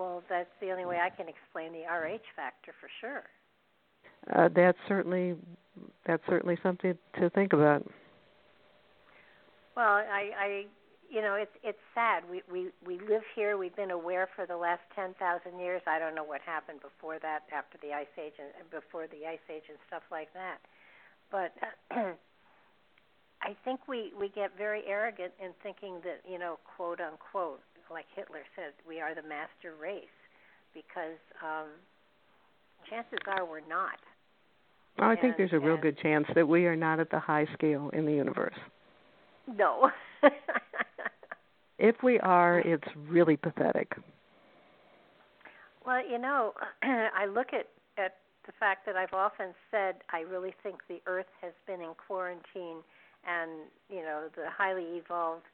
well that's the only way i can explain the rh factor for sure. Uh, that's certainly that's certainly something to think about. Well i i you know it's it's sad. We we we live here. We've been aware for the last 10,000 years. I don't know what happened before that after the ice age and before the ice age and stuff like that. But (clears throat) i think we we get very arrogant in thinking that you know quote unquote like hitler said we are the master race because um chances are we're not well, I think there's a real good chance that we are not at the high scale in the universe. No. (laughs) if we are, it's really pathetic. Well, you know, (clears throat) I look at at the fact that I've often said I really think the Earth has been in quarantine, and you know, the highly evolved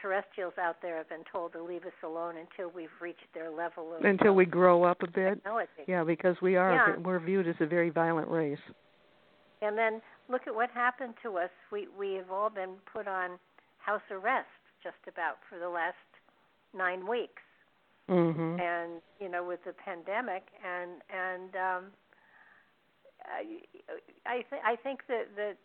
terrestrials out there have been told to leave us alone until we've reached their level of until we grow up a bit. Technology. Yeah, because we are yeah. we're viewed as a very violent race. And then look at what happened to us. We we have all been put on house arrest just about for the last nine weeks. Mm-hmm. And you know, with the pandemic, and and um, I I, th- I think that that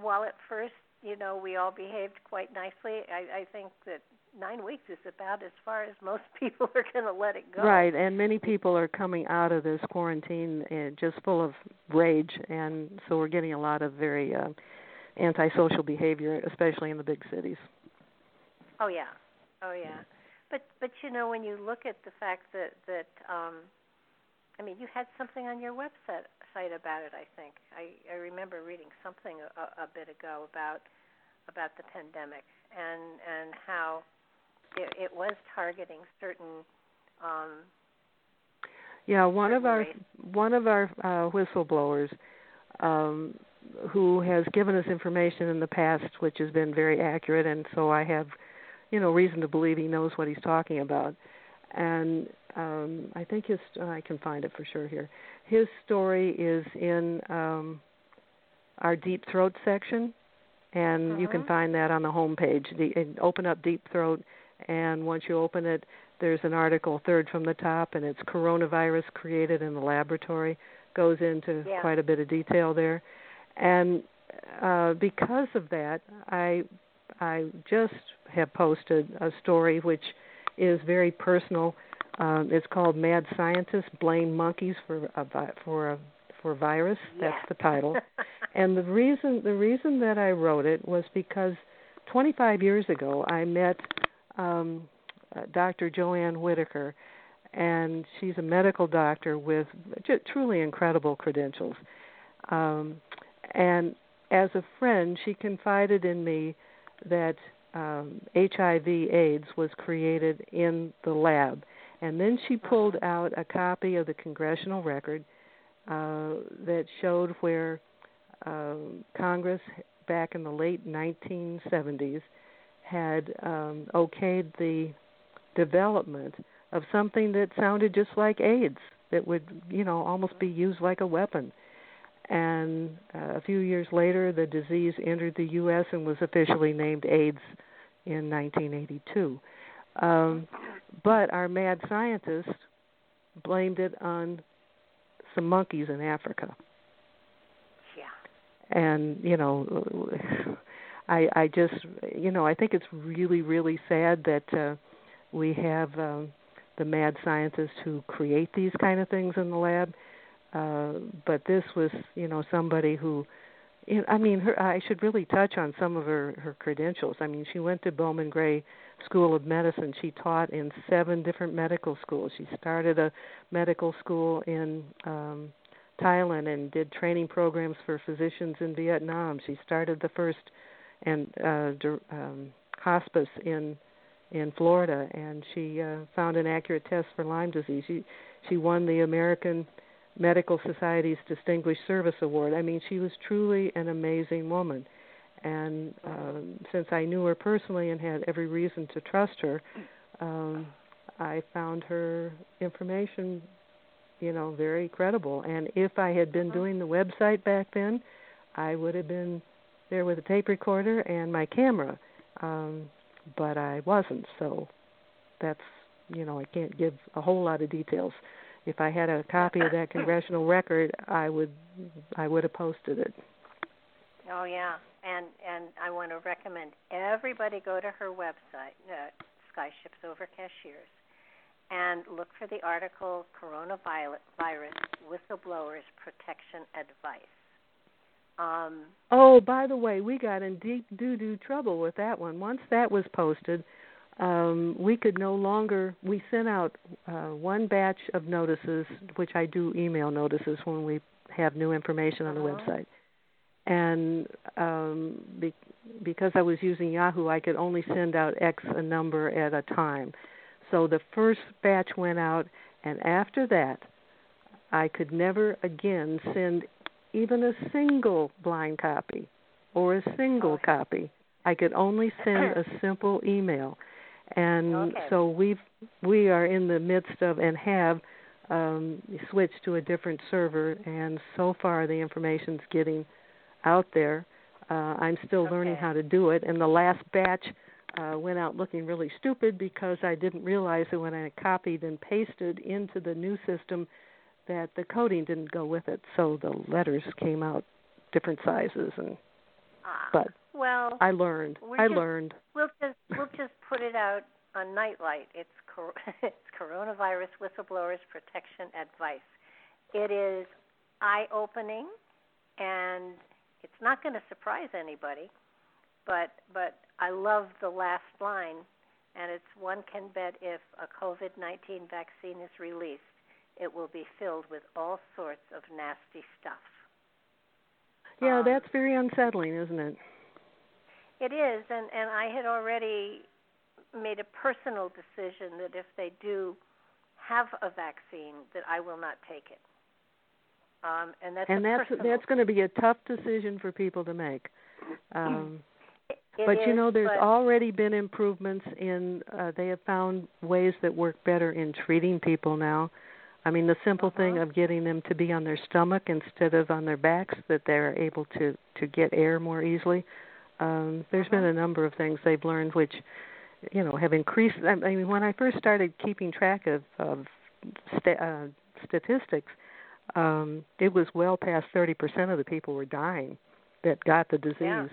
while at first you know we all behaved quite nicely, I, I think that nine weeks is about as far as most (laughs) people are going to let it go. Right, and many people are coming out of this quarantine uh, just full of rage, and so we're getting a lot of very uh, antisocial behavior, especially in the big cities. Oh yeah, oh yeah. But but you know when you look at the fact that that um, I mean you had something on your website site about it. I think I I remember reading something a, a bit ago about about the pandemic and and how it, it was targeting certain. Um, yeah, one of our one of our uh, whistleblowers um, who has given us information in the past, which has been very accurate, and so I have you know reason to believe he knows what he's talking about. And um, I think his I can find it for sure here. His story is in um, our Deep Throat section, and uh-huh. you can find that on the home page. The, open up Deep Throat, and once you open it, there's an article third from the top, and it's coronavirus created in the laboratory. Goes into yeah. quite a bit of detail there, and uh, because of that, I I just have posted a story which is very personal. Um, it's called "Mad Scientists Blame Monkeys for a for a for virus." That's the title. (laughs) and the reason the reason that I wrote it was because 25 years ago I met um, uh, Dr. Joanne Whitaker, and she's a medical doctor with truly incredible credentials. Um, and as a friend, she confided in me that um, HIV/AIDS was created in the lab, and then she pulled out a copy of the congressional record uh, that showed where uh, Congress, back in the late 1970s, had um, okayed the development of something that sounded just like AIDS, that would, you know, almost be used like a weapon and uh, a few years later, the disease entered the U.S. and was officially named AIDS in 1982. Um, but our mad scientist blamed it on some monkeys in Africa. Yeah. And you know, I I just you know I think it's really really sad that uh, we have um, the mad scientists who create these kind of things in the lab uh, but this was, you know, somebody who, I mean, her, I should really touch on some of her her credentials. I mean, she went to Bowman Gray School of Medicine. She taught in seven different medical schools. She started a medical school in um, Thailand and did training programs for physicians in Vietnam. She started the first and uh, um, hospice in in Florida, and she uh, found an accurate test for Lyme disease. She she won the American Medical Society's Distinguished Service Award. I mean, she was truly an amazing woman. And um, since I knew her personally and had every reason to trust her, um, I found her information, you know, very credible. And if I had been uh-huh. doing the website back then, I would have been there with a tape recorder and my camera. Um, but I wasn't, so that's you know I can't give a whole lot of details. If I had a copy of that congressional (laughs) record, I would I would have posted it. Oh yeah, and and I want to recommend everybody go to her website, uh, Skyships Over Cashiers, and look for the article Coronavirus Whistleblowers Protection Advice. Um, oh, by the way, we got in deep doo doo trouble with that one. Once that was posted, um, we could no longer. We sent out uh, one batch of notices, which I do email notices when we have new information on the uh-huh. website. And um, be, because I was using Yahoo, I could only send out X a number at a time. So the first batch went out, and after that, I could never again send even a single blind copy or a single copy. I could only send a simple email. And okay. so we've we are in the midst of and have um, switched to a different server and so far the information's getting out there. Uh, I'm still okay. learning how to do it and the last batch uh, went out looking really stupid because I didn't realize that when I copied and pasted into the new system that the coding didn't go with it, so the letters came out different sizes and ah, but well I learned. I just, learned. We'll just we'll just put it out on Nightlight. It's (laughs) it's coronavirus whistleblowers protection advice. It is eye opening and it's not going to surprise anybody, but but I love the last line and it's one can bet if a COVID-19 vaccine is released it will be filled with all sorts of nasty stuff. Yeah, um, that's very unsettling, isn't it? It is, and and I had already made a personal decision that if they do have a vaccine, that I will not take it. Um, and that's and that's that's going to be a tough decision for people to make. (clears throat) Um, it, but is, you know, there's but, already been improvements in. Uh, they have found ways that work better in treating people now. I mean, the simple uh-huh. thing of getting them to be on their stomach instead of on their backs, that they're able to to get air more easily. Um, there's uh-huh. been a number of things they've learned which, you know, have increased. I mean, when I first started keeping track of of st- uh, statistics, um, it was well past 30% of the people were dying that got the disease. Yeah.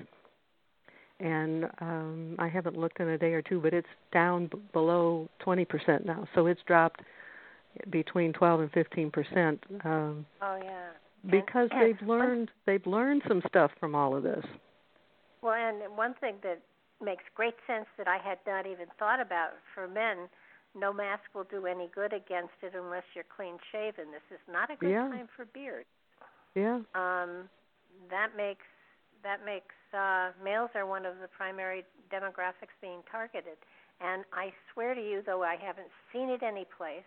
And um, I haven't looked in a day or two, but it's down b- below 20% now. So it's dropped between 12 and 15 percent. Um, oh yeah. Because they've learned they've learned some stuff from all of this. Well, and one thing that makes great sense that I had not even thought about for men, no mask will do any good against it unless you're clean shaven. This is not a good yeah. time for beards. Yeah. Um, that makes that makes uh, males are one of the primary demographics being targeted. And I swear to you, though I haven't seen it any place,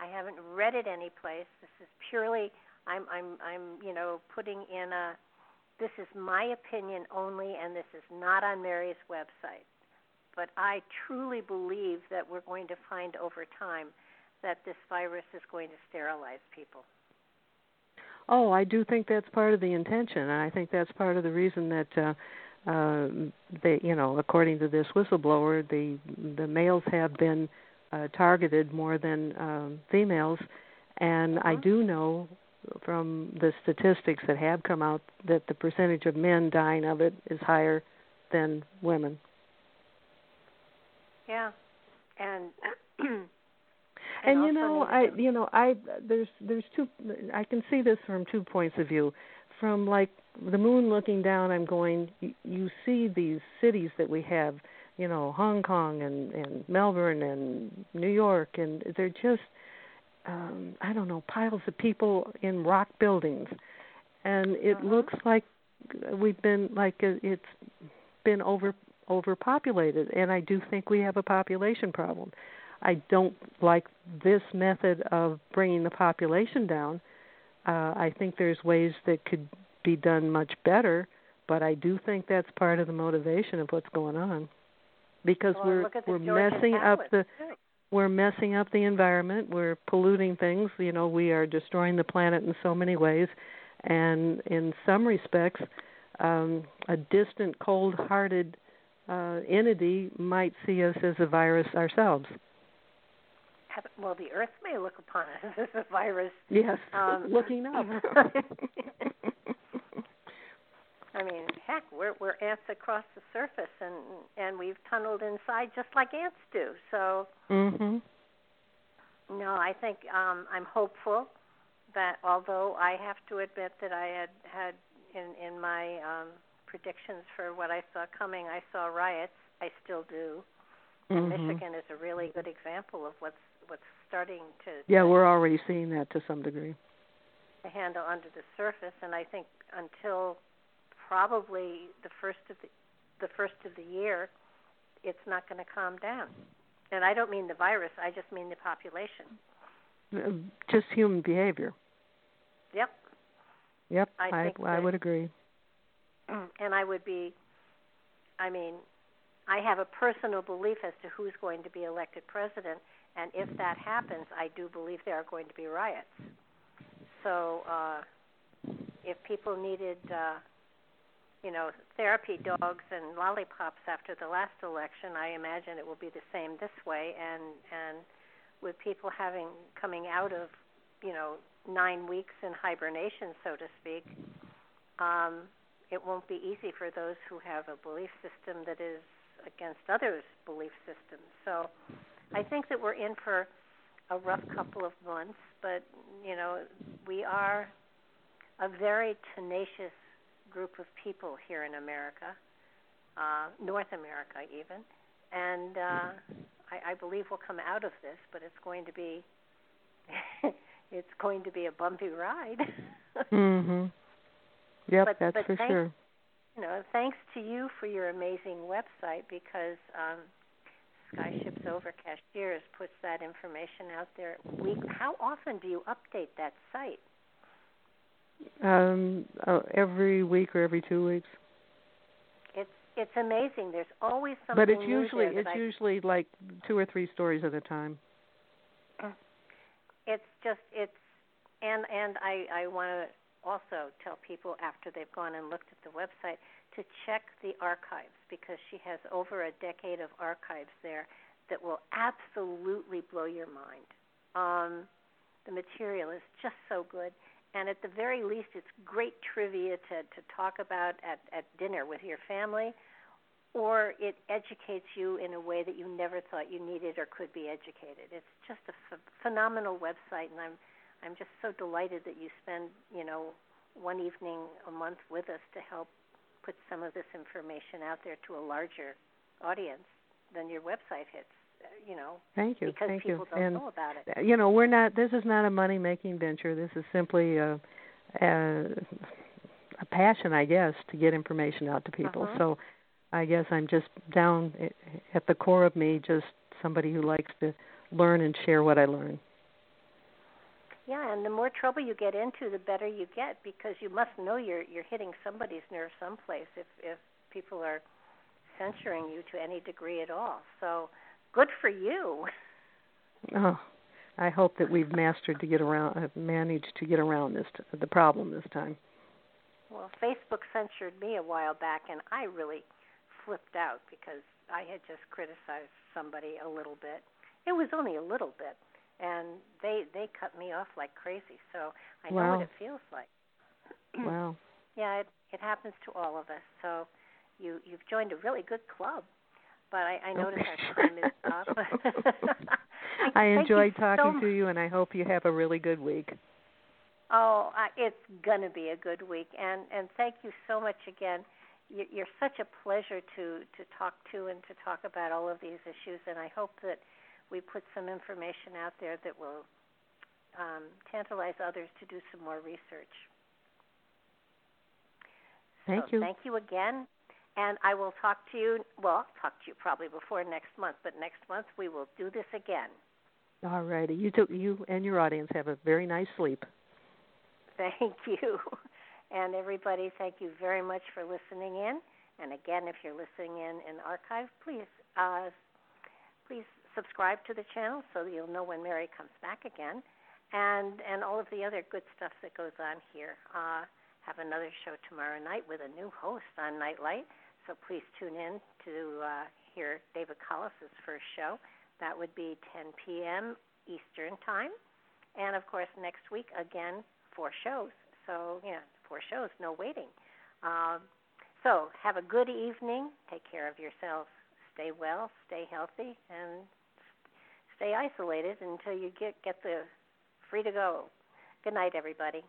I haven't read it anyplace. This is purely I'm I'm I'm you know putting in a this is my opinion only and this is not on Mary's website. But I truly believe that we're going to find over time that this virus is going to sterilize people. Oh, I do think that's part of the intention, and I think that's part of the reason that uh, uh, they, you know, according to this whistleblower, the the males have been uh, targeted more than um, females, and uh-huh. I do know from the statistics that have come out that the percentage of men dying of it is higher than women. Yeah, and. (clears throat) and, and you know i you know i there's there's two i can see this from two points of view from like the moon looking down i'm going you, you see these cities that we have you know Hong Kong and and Melbourne and New York and they're just um I don't know piles of people in rock buildings and it uh-huh. looks like we've been like it's been over overpopulated and I do think we have a population problem. I don't like this method of bringing the population down Uh, I think there's ways that could be done much better, but I do think that's part of the motivation of what's going on because well, we're we're messing up the too. We're messing up the environment, we're polluting things, you know, we are destroying the planet in so many ways and in some respects um, a distant cold-hearted uh, entity might see us as a virus ourselves. Well, the Earth may look upon us (laughs) as a virus. Yes, um, looking up. (laughs) (laughs) I mean, heck, we're we're ants across the surface, and and we've tunneled inside just like ants do. So, mm-hmm. no, I think um, I'm hopeful that although I have to admit that I had had in in my um, predictions for what I saw coming, I saw riots. I still do. Mm-hmm. Michigan is a really good example of what's what's starting to. Yeah, we're already seeing that to some degree. To handle under the surface, and I think until probably the first of the the first of the year, it's not going to calm down. And I don't mean the virus; I just mean the population. Uh, just human behavior. Yep. Yep, I I, think I would agree. (clears throat) And I would be, I mean, I have a personal belief as to who's going to be elected president, and if that happens, I do believe there are going to be riots. So, uh, if people needed, uh, you know, therapy dogs and lollipops after the last election, I imagine it will be the same this way. And and with people having coming out of, you know, nine weeks in hibernation, so to speak, um, it won't be easy for those who have a belief system that is against others' belief systems. So I think that we're in for a rough couple of months, but you know, we are a very tenacious group of people here in America, uh, North America even, and uh, I, I believe we'll come out of this. But it's going to be (laughs) it's going to be a bumpy ride. (laughs) mhm. Yep, But- that's but for thank- sure. you know, thanks to you for your amazing website because um, Skyships Over Cashiers puts that information out there. Week. How often do you update that site? Um, uh, every week or every two weeks. It's it's amazing. There's always something But it's usually it's I- usually like two or three stories at a time. (clears throat) it's just it's and and I I want to also tell people after they've gone and looked at the website to check the archives because she has over a decade of archives there that will absolutely blow your mind. Um, the material is just so good, and at the very least, it's great trivia to to talk about at at dinner with your family. Or it educates you in a way that you never thought you needed or could be educated. It's just a ph- phenomenal website, and I'm I'm just so delighted that you spend, you know, one evening a month with us to help put some of this information out there to a larger audience than your website hits. You know, Thank you. because Thank people you. don't and know about it. you know, we're not. This is not a money making venture. This is simply a, a a passion, I guess, to get information out to people. Uh-huh. So, I guess I'm just down at the core of me, just somebody who likes to learn and share what I learn. Yeah, and the more trouble you get into, the better you get because you must know you're you're hitting somebody's nerve someplace if if people are censoring you to any degree at all. So, good for you. Oh, I hope that we've mastered to get around, uh, managed to get around this t- the problem this time. Well, Facebook censored me a while back, and I really flipped out because I had just criticized somebody a little bit. It was only a little bit, and they they cut me off like crazy. So I know what it feels like. (clears throat) Wow. Yeah, it it happens to all of us. So you you've joined a really good club. But I, noticed I notice our time is (laughs) up. (laughs) I you enjoyed talking much. to you, and I hope you have a really good week. Oh, uh, it's gonna be a good week, and and thank you so much again. You- You're such a pleasure to to talk to and to talk about all of these issues, and I hope that we put some information out there that will um, tantalize others to do some more research. Thank so you. Thank you again, and I will talk to you. Well, I'll talk to you probably before next month, but next month we will do this again. All righty. You you and your audience have a very nice sleep. thank (laughs) you. And everybody, thank you very much for listening in. And again, if you're listening in in archive, please uh, please subscribe to the channel so that you'll know when Mary comes back again, and and all of the other good stuff that goes on here. Uh, have another show tomorrow night with a new host on Nightlight, so please tune in to uh, hear David Collis's first show. That would be 10 p.m. Eastern Time. And of course, next week, again, four shows. So, yeah, four shows, no waiting. Um, so, have a good evening. Take care of yourselves. Stay well, stay healthy, and stay isolated until you get, get the free to go. Good night, everybody.